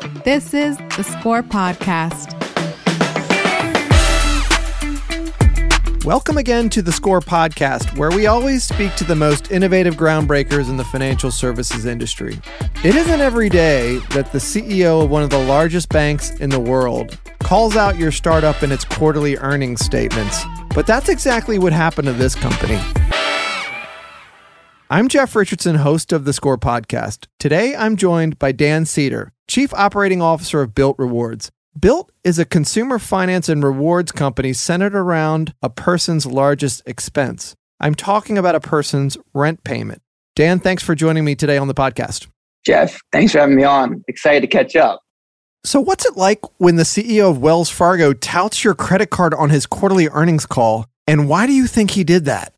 This is the Score Podcast. Welcome again to the Score Podcast, where we always speak to the most innovative groundbreakers in the financial services industry. It isn't every day that the CEO of one of the largest banks in the world calls out your startup in its quarterly earnings statements, but that's exactly what happened to this company. I'm Jeff Richardson, host of the Score Podcast. Today, I'm joined by Dan Seder, Chief Operating Officer of Bilt Rewards. Bilt is a consumer finance and rewards company centered around a person's largest expense. I'm talking about a person's rent payment. Dan, thanks for joining me today on the podcast. Jeff, thanks for having me on. Excited to catch up. So, what's it like when the CEO of Wells Fargo touts your credit card on his quarterly earnings call? And why do you think he did that?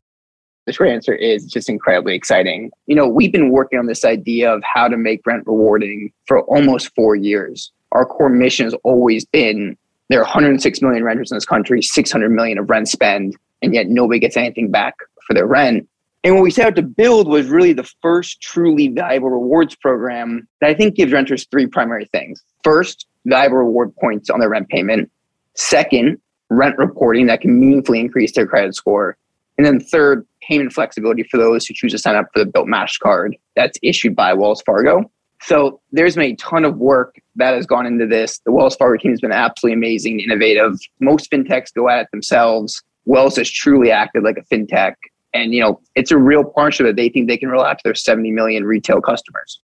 The short answer is just incredibly exciting. You know, we've been working on this idea of how to make rent rewarding for almost four years our core mission has always been there are 106 million renters in this country, 600 million of rent spend, and yet nobody gets anything back for their rent. And what we set out to build was really the first truly valuable rewards program that I think gives renters three primary things. First, valuable reward points on their rent payment. Second, rent reporting that can meaningfully increase their credit score. And then third, payment flexibility for those who choose to sign up for the Bilt MasterCard that's issued by Wells Fargo. So there's been a ton of work that has gone into this. The Wells Fargo team has been absolutely amazing, innovative. Most fintechs go at it themselves. Wells has truly acted like a fintech. And, you know, it's a real partnership that they think they can roll out to their 70 million retail customers.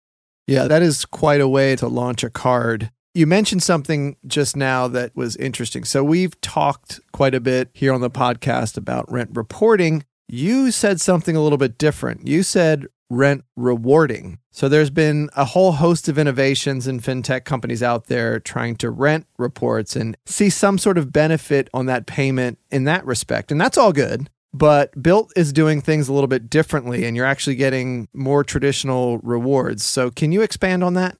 Yeah, that is quite a way to launch a card. You mentioned something just now that was interesting. So, we've talked quite a bit here on the podcast about rent reporting. You said something a little bit different. You said rent rewarding. So there's been a whole host of innovations in fintech companies out there trying to rent reports and see some sort of benefit on that payment in that respect. And that's all good. But Bilt is doing things a little bit differently, and you're actually getting more traditional rewards. So, can you expand on that?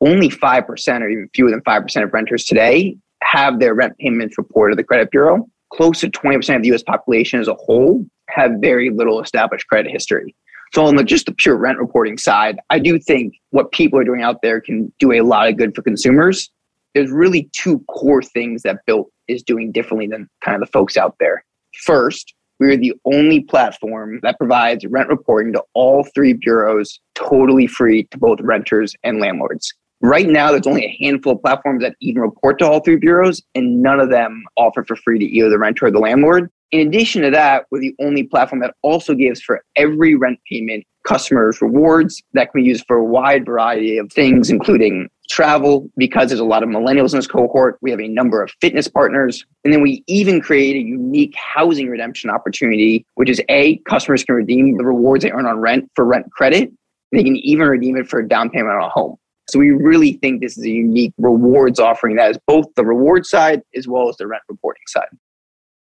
Only 5% or even fewer than 5% of renters today have their rent payments reported to the credit bureau. Close to 20% of the US population as a whole have very little established credit history. So on the just the pure rent reporting side, I do think what people are doing out there can do a lot of good for consumers. There's really two core things that Bilt is doing differently than kind of the folks out there. First, we are the only platform that provides rent reporting to all three bureaus totally free to both renters and landlords. Right now, there's only a handful of platforms that even report to all three bureaus, and none of them offer for free to either the renter or the landlord. In addition to that, we're the only platform that also gives for every rent payment customers rewards that can be used for a wide variety of things, including travel, because there's a lot of millennials in this cohort. We have a number of fitness partners. And then we even create a unique housing redemption opportunity, which is A, customers can redeem the rewards they earn on rent for rent credit. They can even redeem it for a down payment on a home. So we really think this is a unique rewards offering that is both the reward side as well as the rent reporting side.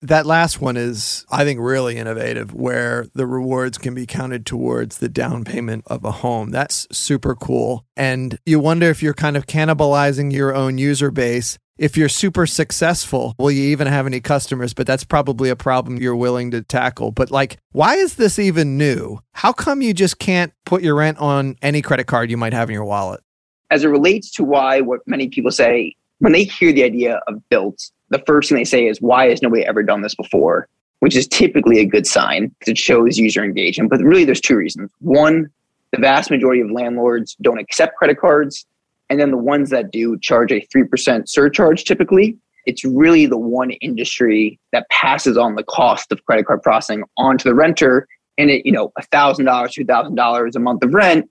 That last one is, I think, really innovative, where the rewards can be counted towards the down payment of a home. That's super cool. And you wonder if you're kind of cannibalizing your own user base. If you're super successful, will you even have any customers? But that's probably a problem you're willing to tackle. But, like, why is this even new? How come you just can't put your rent on any credit card you might have in your wallet? As it relates to why what many people say when they hear the idea of Bilt, the first thing they say is, why has nobody ever done this before? Which is typically a good sign because it shows user engagement. But really, there's two reasons. One, the vast majority of landlords don't accept credit cards. And then the ones that do charge a 3% surcharge typically. It's really the one industry that passes on the cost of credit card processing onto the renter. And it, you know, $1,000, $2,000 a month of rent,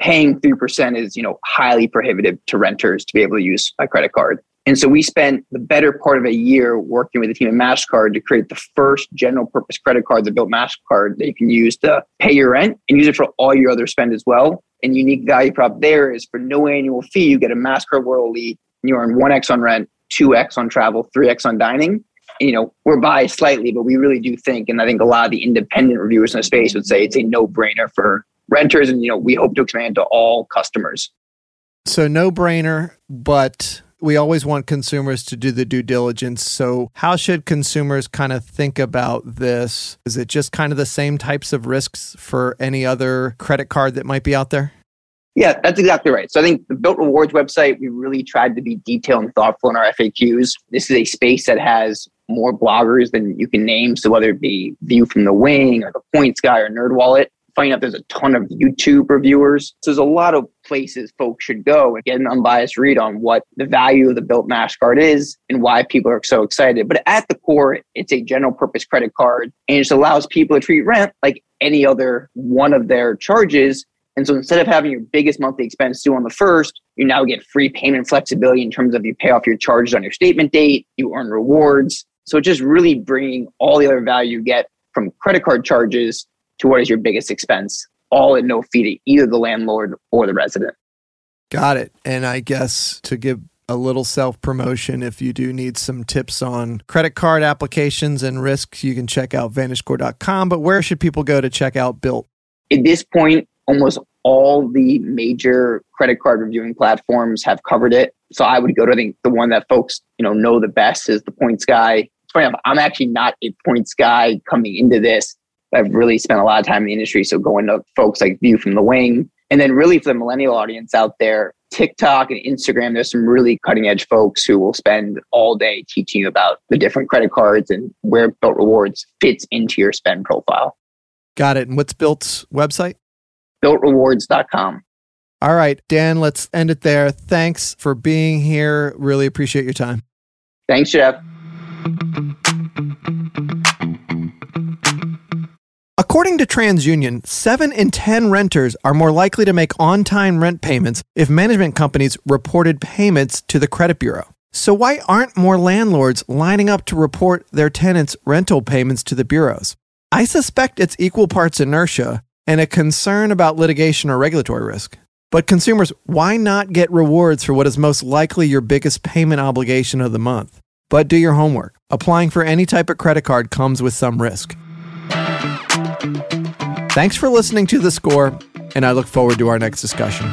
paying 3% is, you know, highly prohibitive to renters to be able to use a credit card. And so we spent the better part of a year working with the team at MasterCard to create the first general purpose credit card, the Bilt MasterCard that you can use to pay your rent and use it for all your other spend as well. And unique value prop there is for no annual fee, you get a MasterCard World Elite and you earn 1x on rent, 2x on travel, 3x on dining. And, you know, we're biased slightly, but we really do think, and I think a lot of the independent reviewers in the space would say it's a no brainer for renters. And, you know, we hope to expand to all customers. So no brainer, but we always want consumers to do the due diligence. So, how should consumers kind of think about this? Is it just kind of the same types of risks for any other credit card that might be out there? Yeah, that's exactly right. So I think the Bilt Rewards website, we really tried to be detailed and thoughtful in our FAQs. This is a space that has more bloggers than you can name. So whether it be View from the Wing or the Points Guy or NerdWallet, finding out there's a ton of YouTube reviewers. So there's a lot of places folks should go and get an unbiased read on what the value of the Bilt MasterCard is and why people are so excited. But at the core, it's a general purpose credit card and it just allows people to treat rent like any other one of their charges. And so instead of having your biggest monthly expense due on the first, you now get free payment flexibility in terms of you pay off your charges on your statement date, you earn rewards. So it's just really bringing all the other value you get from credit card charges to what is your biggest expense, all at no fee to either the landlord or the resident. Got it. And I guess to give a little self promotion, if you do need some tips on credit card applications and risks, you can check out VantageScore.com. But where should people go to check out Bilt? At this point, almost all the major credit card reviewing platforms have covered it. So I would go to I think the one that folks you know know the best is the Points Guy. It's funny enough, I'm actually not a Points Guy coming into this. I've really spent a lot of time in the industry. So going to folks like View from the Wing, and then really for the millennial audience out there, TikTok and Instagram, there's some really cutting edge folks who will spend all day teaching you about the different credit cards and where Bilt Rewards fits into your spend profile. Got it. And what's Bilt's website? BiltRewards.com. All right, Dan, let's end it there. Thanks for being here. Really appreciate your time. Thanks, Jeff. According to TransUnion, 7 in 10 renters are more likely to make on time rent payments if management companies reported payments to the credit bureau. So, why aren't more landlords lining up to report their tenants' rental payments to the bureaus? I suspect it's equal parts inertia and a concern about litigation or regulatory risk. But, consumers, why not get rewards for what is most likely your biggest payment obligation of the month? But do your homework. Applying for any type of credit card comes with some risk. Thanks for listening to The Score, and I look forward to our next discussion.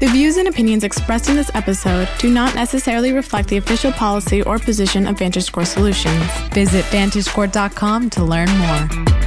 The views and opinions expressed in this episode do not necessarily reflect the official policy or position of VantageScore Solutions. Visit VantageScore.com to learn more.